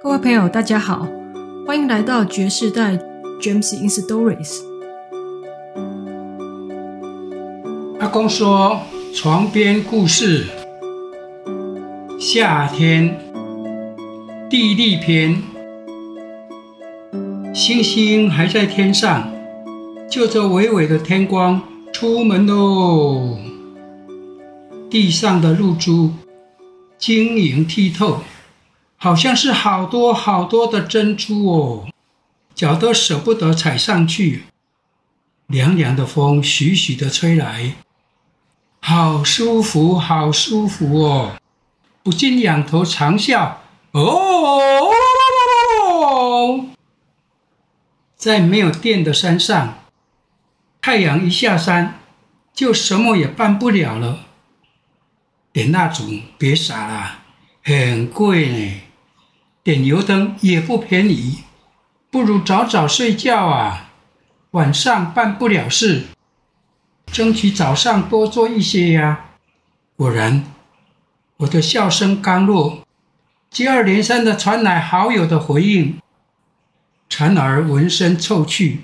各位朋友，大家好，欢迎来到爵士代 James in Stories。阿公说床边故事，夏天，地利篇。星星还在天上，就着微微的天光出门喽。地上的露珠晶莹剔透。好像是好多好多的珍珠哦，脚都舍不得踩上去。凉凉的风徐徐的吹来，好舒服，好舒服哦，不禁仰头长啸。哦，在没有电的山上，太阳一下山，就什么也办不了了。点蜡烛，别傻了，很贵呢。点油灯也不便宜，不如早早睡觉啊！晚上办不了事，争取早上多做一些呀。果然，我的笑声刚落，接二连三的传来好友的回应。蝉儿闻声凑去，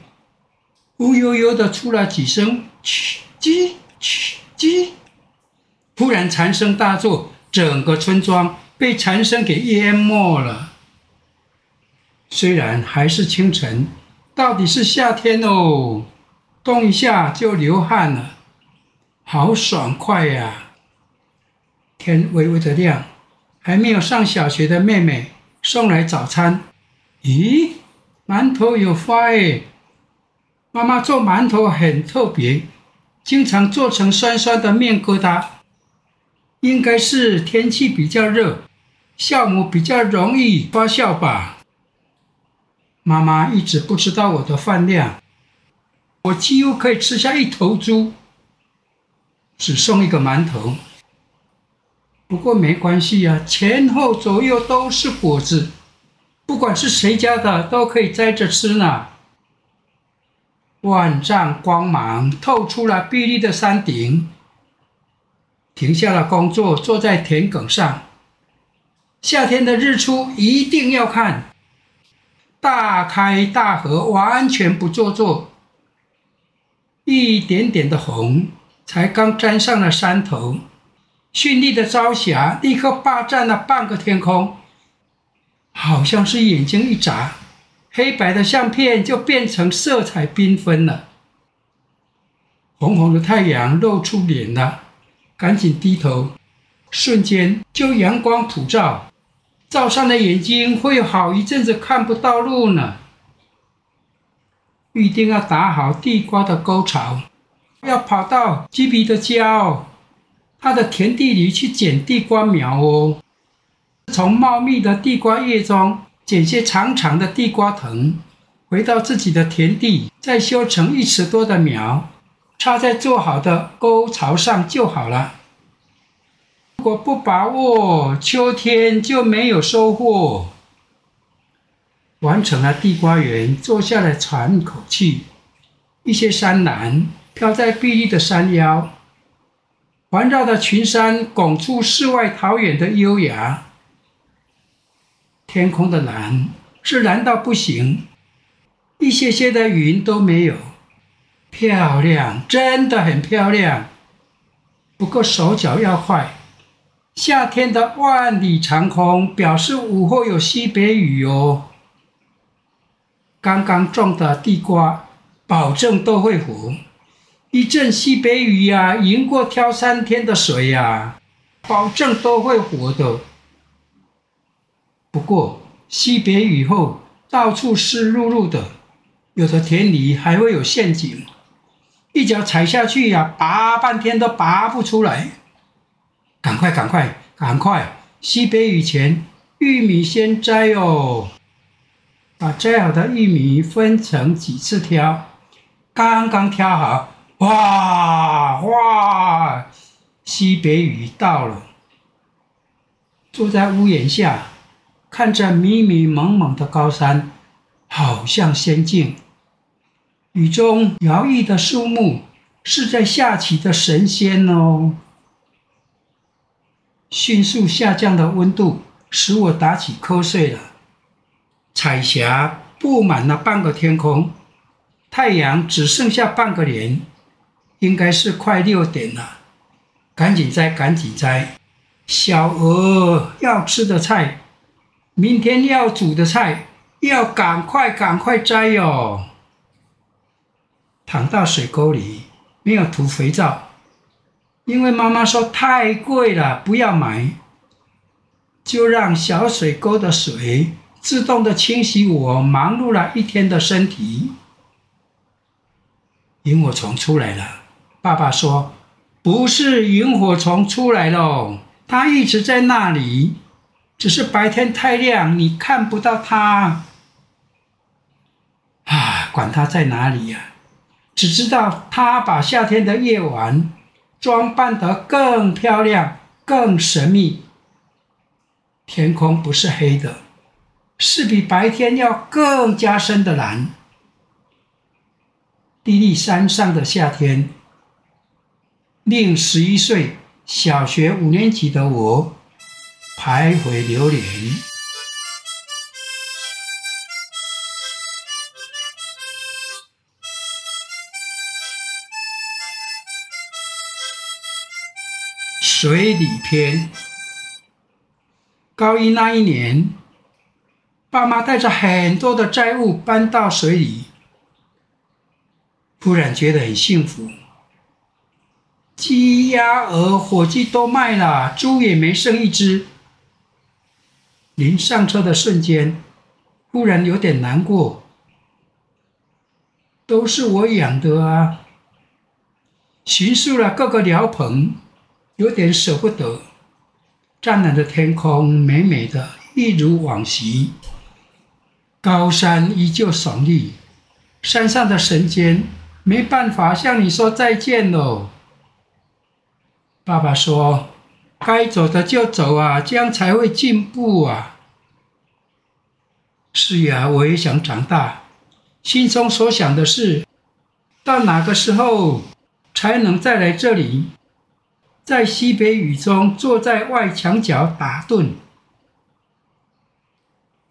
乌悠悠的出来几声“叽叽叽叽”，突然蝉声大作，整个村庄被蝉声给淹没了。虽然还是清晨，到底是夏天哦，动一下就流汗了，好爽快呀！天微微的亮，还没有上小学的妹妹送来早餐。咦，馒头有发诶！妈妈做馒头很特别，经常做成酸酸的面疙瘩，应该是天气比较热，酵母比较容易发酵吧。妈妈一直不知道我的饭量，我几乎可以吃下一头猪，只送一个馒头。不过没关系呀，前后左右都是果子，不管是谁家的都可以摘着吃呢。万丈光芒透出了碧绿的山顶，停下了工作，坐在田埂上。夏天的日出一定要看。大开大合，完全不做作。一点点的红，才刚沾上了山头，绚丽的朝霞立刻霸占了半个天空，好像是眼睛一眨，黑白的相片就变成色彩缤纷了。红红的太阳露出脸了，赶紧低头，瞬间就阳光普照。照上的眼睛会有好一阵子看不到路呢。一定要打好地瓜的沟槽，要跑到鸡皮的家哦，他的田地里去捡地瓜苗哦。从茂密的地瓜叶中捡些长长的地瓜藤，回到自己的田地，再修成一尺多的苗，插在做好的沟槽上就好了。如果不把握，秋天就没有收获。完成了地瓜园，坐下来喘口气。一些山岚飘在碧绿的山腰，环绕的群山拱出世外桃源的优雅。天空的蓝是蓝到不行，一些些的云都没有，漂亮，真的很漂亮。不过手脚要快。夏天的万里长空表示午后有西北雨哦。刚刚种的地瓜，保证都会活。一阵西北雨呀，赢过挑三天的水呀，保证都会活的。不过西北雨后到处湿漉漉的，有的田里还会有陷阱，一脚踩下去呀，拔半天都拔不出来。赶快，赶快，赶快！西北雨前，玉米先摘哦。把摘好的玉米分成几次挑，刚刚挑好，哇哇！西北雨到了，坐在屋檐下，看着迷迷蒙蒙的高山，好像仙境。雨中摇曳的树木，是在下棋的神仙哦。迅速下降的温度使我打起瞌睡了，彩霞布满了半个天空，太阳只剩下半个脸，应该是快六点了。赶紧摘，赶紧摘！小鹅要吃的菜，明天要煮的菜，要赶快赶快摘哟！躺到水沟里，没有涂肥皂，因为妈妈说太贵了，不要买。就让小水沟的水自动的清洗我忙碌了一天的身体。萤火虫出来了，爸爸说：“不是萤火虫出来了，它一直在那里，只是白天太亮，你看不到它。”啊，管它在哪里呀，只知道它把夏天的夜晚装扮得更漂亮、更神秘。天空不是黑的，是比白天要更加深的蓝。低丽山上的夏天，令十一岁小学五年级的我徘徊流连。水里篇。高一那一年，爸妈带着很多的债务搬到水里，突然觉得很幸福。鸡、鸭、鹅、火鸡都卖了，猪也没剩一只。临上车的瞬间，忽然有点难过，都是我养的啊！寻遍了各个寮棚，有点舍不得。湛蓝的天空，美美的，一如往昔。高山依旧耸立，山上的神仙没办法向你说再见喽。爸爸说：“该走的就走啊，这样才会进步啊。”是呀，我也想长大，心中所想的是，到哪个时候才能再来这里？在西北雨中，坐在外墙角打盹。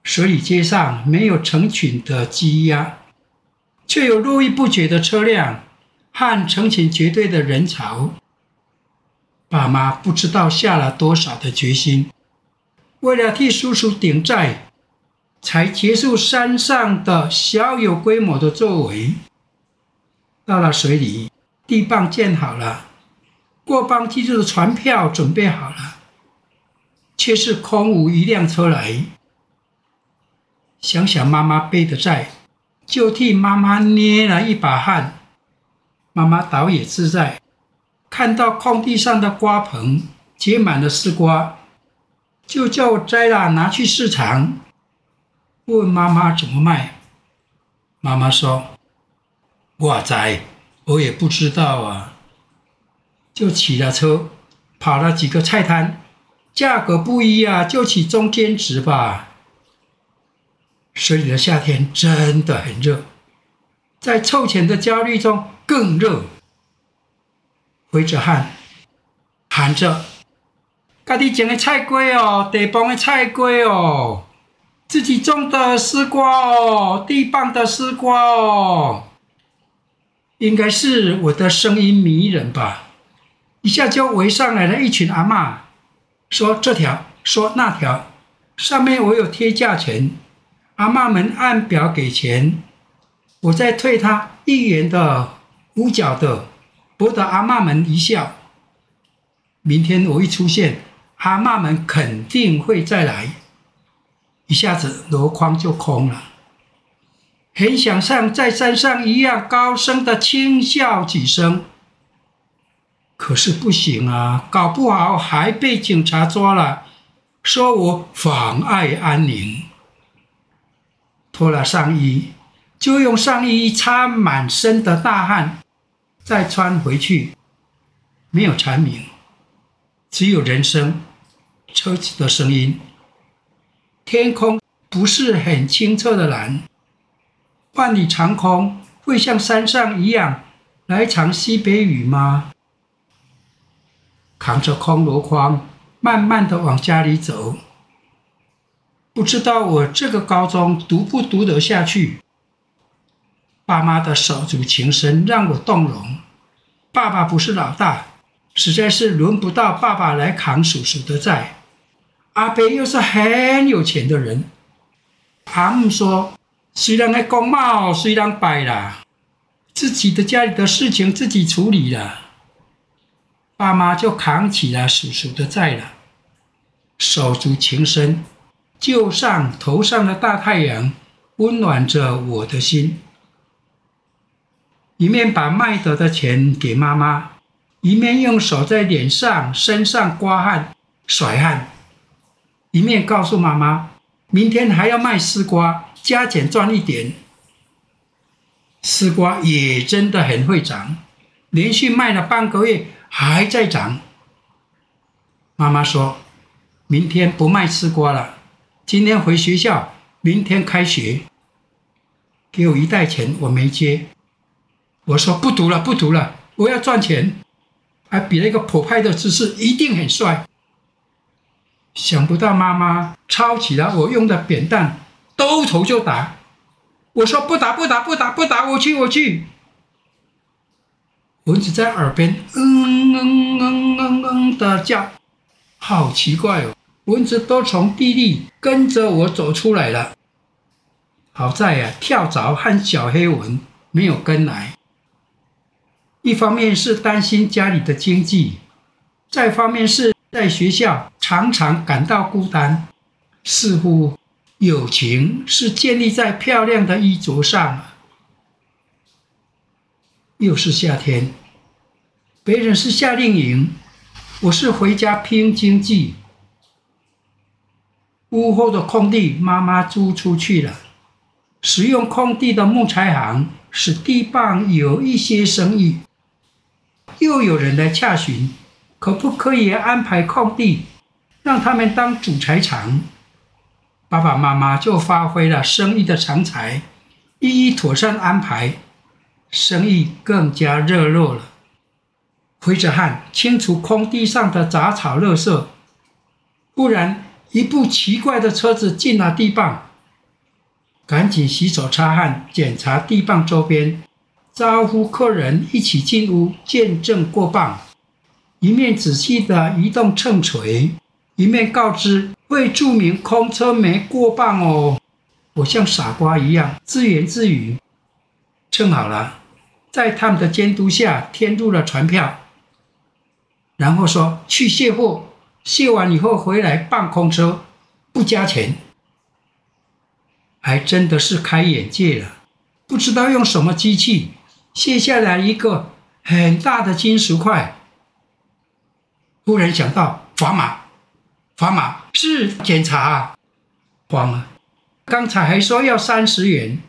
水里街上没有成群的鸡鸭，却有络绎不绝的车辆和成群结队的人潮。爸妈不知道下了多少的决心，为了替叔叔顶债，才结束山上的小有规模的作为。到了水里，地磅建好了。过磅计数的船票准备好了，却是空无一辆车来。想想妈妈背的债，就替妈妈捏了一把汗。妈妈倒也自在，看到空地上的瓜棚结满了丝瓜，就叫我摘了拿去市场。问妈妈怎么卖，妈妈说：“我摘，我也不知道啊。”就骑了车，跑了几个菜摊，价格不一啊，就骑中间值吧。水里的夏天真的很热，在凑钱的焦虑中更热，挥着汗，喊着：“家己种的菜瓜哦，地磅的菜瓜哦，自己种的丝瓜哦，地磅的丝瓜哦。”应该是我的声音迷人吧。一下就围上来了一群阿嬷，说这条，说那条，上面我有贴价钱，阿嬷们按表给钱，我再退他一元的、五角的，博得阿嬷们一笑。明天我一出现，阿嬷们肯定会再来，一下子箩筐就空了，很想像在山上一样高声的轻笑几声。可是不行啊，搞不好还被警察抓了，说我妨碍安宁。脱了上衣，就用上衣擦满身的大汗，再穿回去。没有蝉鸣，只有人声、车子的声音。天空不是很清澈的蓝，万里长空会像山上一样来场西北雨吗？扛着空箩筐，慢慢的往家里走。不知道我这个高中读不读得下去。爸妈的手足情深让我动容。爸爸不是老大，实在是轮不到爸爸来扛叔叔的债。阿伯又是很有钱的人。阿姆说：“虽然那公帽虽然败了，自己的家里的事情自己处理了。”爸妈就扛起了叔叔的债了。手足情深，就像头上的大太阳，温暖着我的心。一面把卖得的钱给妈妈，一面用手在脸上、身上刮汗、甩汗，一面告诉妈妈，明天还要卖丝瓜，加钱赚一点。丝瓜也真的很会长，连续卖了半个月，还在涨。妈妈说：“明天不卖丝瓜了，今天回学校，明天开学。”给我一袋钱，我没接。我说：“不读了，不读了，我要赚钱。”还比了一个普派的姿势，一定很帅。想不到妈妈抄起了我用的扁担，兜头就打。我说：“不打，不打，不打，不打，我去，我去。”蚊子在耳边嗯嗯嗯嗯嗯的叫，好奇怪哦！蚊子都从地里跟着我走出来了。好在呀，跳蚤和小黑蚊没有跟来。一方面是担心家里的经济，再方面是在学校常常感到孤单，似乎友情是建立在漂亮的衣着上。又是夏天，别人是夏令营，我是回家拼经济。屋后的空地，妈妈租出去了，使用空地的木材行使地磅有一些生意。又有人来洽询，可不可以安排空地，让他们当主材厂？爸爸妈妈就发挥了生意的长才，一一妥善安排。生意更加热络了，挥着汗清除空地上的杂草、垃圾。忽然，一部奇怪的车子进了地磅，赶紧洗手擦汗，检查地磅周边，招呼客人一起进屋见证过磅，一面仔细地移动秤锤，一面告知未注明空车没过磅哦。我像傻瓜一样自言自语，称好了。在他们的监督下填入了传票，然后说去卸货，卸完以后回来办空车，不加钱。还真的是开眼界了，不知道用什么机器卸下来一个很大的金属块。忽然想到砝码，砝码是检查，慌了，刚才还说要三十元。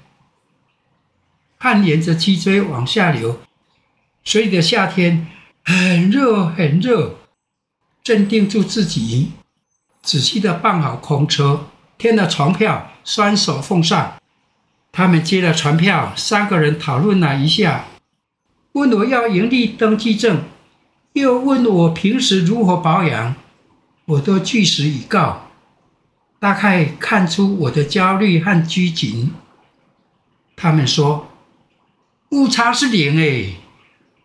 汗沿着脊椎往下流，所以的夏天很热很热。镇定住自己，仔细的办好空车，填了船票，双手奉上。他们接了船票，三个人讨论了一下，问我要营利登记证，又问我平时如何保养，我都据实以告，大概看出我的焦虑和拘谨。他们说。误差是零哎，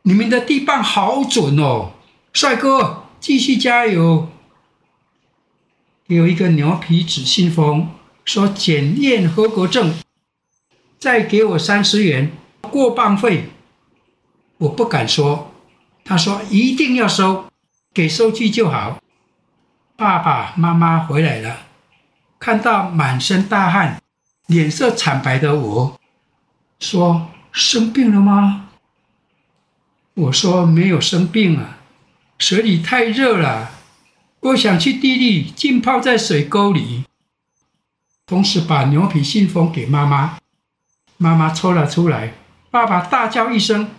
你们的地磅好准哦，帅哥，继续加油。有一个牛皮纸信封，说检验合格证，再给我三十元过磅费。我不敢说，他说一定要收，给收据就好。爸爸妈妈回来了，看到满身大汗、脸色惨白的我，说。生病了吗？我说没有生病啊，水里太热了，我想去地里浸泡在水沟里。同时把牛皮信封给妈妈，妈妈抽了出来，爸爸大叫一声：“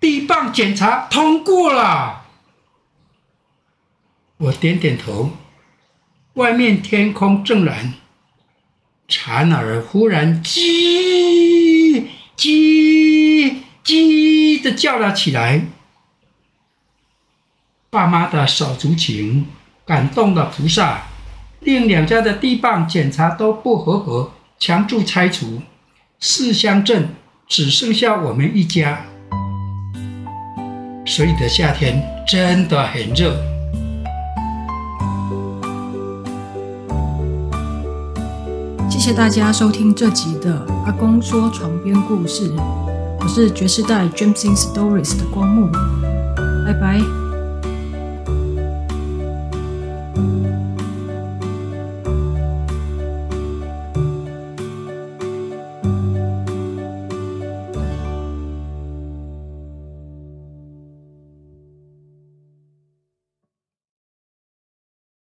地磅检查通过了！”我点点头。外面天空正蓝，蝉儿忽然叽。叽叽的叫了起来，爸妈的手足情感动了菩萨，另两家的地磅检查都不合格，强制拆除。四乡镇只剩下我们一家。水里的夏天真的很热。谢谢大家收听这集的阿公说床边故事，我是爵士代 Gems in Stories 的光木，拜拜。